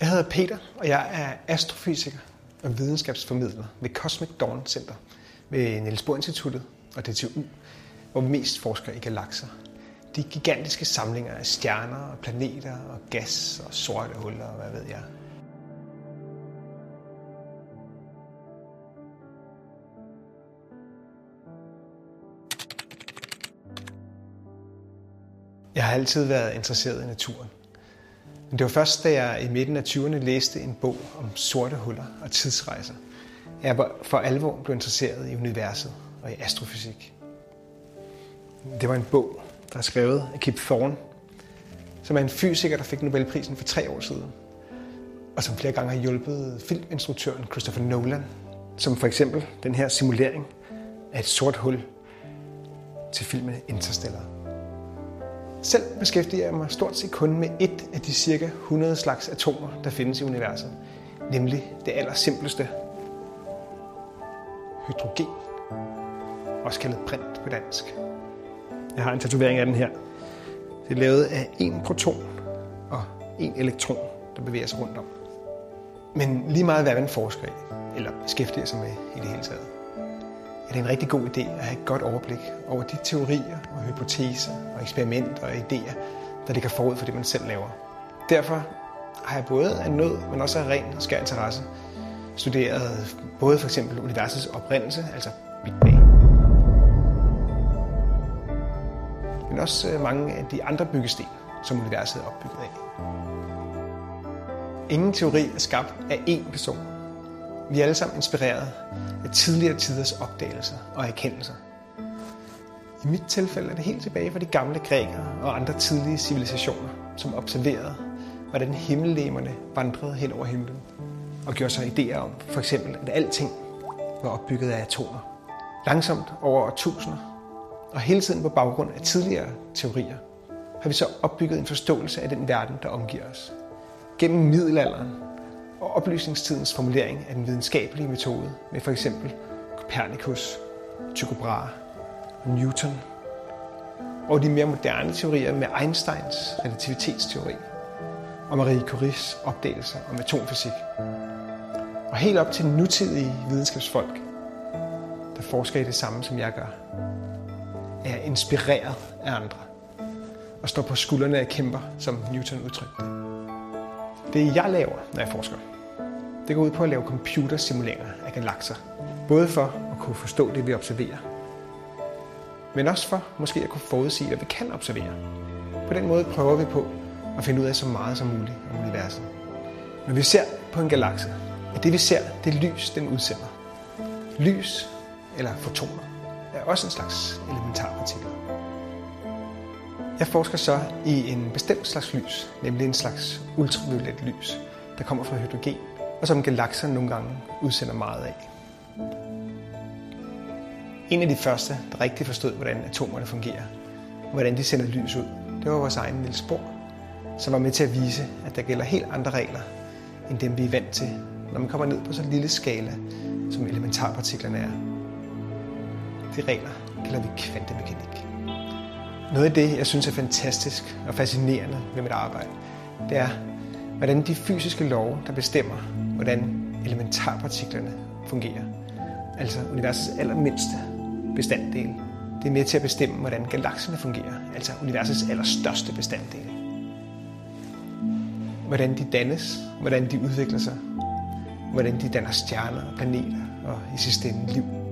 Jeg hedder Peter, og jeg er astrofysiker og videnskabsformidler ved Cosmic Dawn Center ved Niels Bohr Instituttet og DTU, hvor vi mest forsker i galakser. De gigantiske samlinger af stjerner og planeter og gas og sorte huller og hvad ved jeg. Jeg har altid været interesseret i naturen. Men det var først, da jeg i midten af 20'erne læste en bog om sorte huller og tidsrejser, jeg for alvor blev interesseret i universet og i astrofysik. Det var en bog, der er skrevet af Kip Thorne, som er en fysiker, der fik Nobelprisen for tre år siden, og som flere gange har hjulpet filminstruktøren Christopher Nolan, som for eksempel den her simulering af et sort hul til filmen Interstellar. Selv beskæftiger jeg mig stort set kun med et af de cirka 100 slags atomer, der findes i universet, nemlig det allersimpleste, hydrogen, også kaldet brint på dansk. Jeg har en tatovering af den her. Det er lavet af en proton og en elektron, der bevæger sig rundt om. Men lige meget hvad man forsker i, eller beskæftiger sig med i det hele taget, er det en rigtig god idé at have et godt overblik over de teorier og hypoteser og eksperimenter og idéer, der ligger forud for det, man selv laver. Derfor har jeg både af nød, men også af ren og skær interesse studeret både for eksempel universets oprindelse, altså Big Bang, men også øh, mange af de andre byggesten, som universet er opbygget af. Ingen teori er skabt af én person. Vi er alle sammen inspireret af tidligere tiders opdagelser og erkendelser. I mit tilfælde er det helt tilbage fra de gamle grækere og andre tidlige civilisationer, som observerede, hvordan himmellemerne vandrede hen over himlen og gjorde sig idéer om, for eksempel, at alting var opbygget af atomer. Langsomt over tusinder, og hele tiden på baggrund af tidligere teorier, har vi så opbygget en forståelse af den verden, der omgiver os. Gennem middelalderen og oplysningstidens formulering af den videnskabelige metode med for eksempel Copernicus, Tycho Brahe og Newton, og de mere moderne teorier med Einsteins relativitetsteori og Marie Curies opdagelser om atomfysik. Og helt op til nutidige videnskabsfolk, der forsker i det samme, som jeg gør, er inspireret af andre og står på skuldrene af kæmper, som Newton udtrykte. Det jeg laver, når jeg forsker, det går ud på at lave computersimuleringer af galakser. Både for at kunne forstå det, vi observerer, men også for måske at kunne forudsige, hvad vi kan observere. På den måde prøver vi på at finde ud af så meget som muligt om universet. Når vi ser på en galakse, er det vi ser, det lys, den udsender. Lys, eller fotoner, er også en slags elementarpartikler. Jeg forsker så i en bestemt slags lys, nemlig en slags ultraviolet lys, der kommer fra hydrogen, og som galakser nogle gange udsender meget af. En af de første, der rigtig forstod, hvordan atomerne fungerer, og hvordan de sender lys ud, det var vores egen Niels Bohr, som var med til at vise, at der gælder helt andre regler, end dem vi er vant til, når man kommer ned på så lille skala, som elementarpartiklerne er. De regler kalder vi kvantemekanik. Noget af det, jeg synes er fantastisk og fascinerende ved mit arbejde, det er, hvordan de fysiske love, der bestemmer, hvordan elementarpartiklerne fungerer, altså universets allermindste bestanddel, det er med til at bestemme, hvordan galakserne fungerer, altså universets allerstørste bestanddel. Hvordan de dannes, hvordan de udvikler sig, hvordan de danner stjerner, planeter og i sidste ende liv.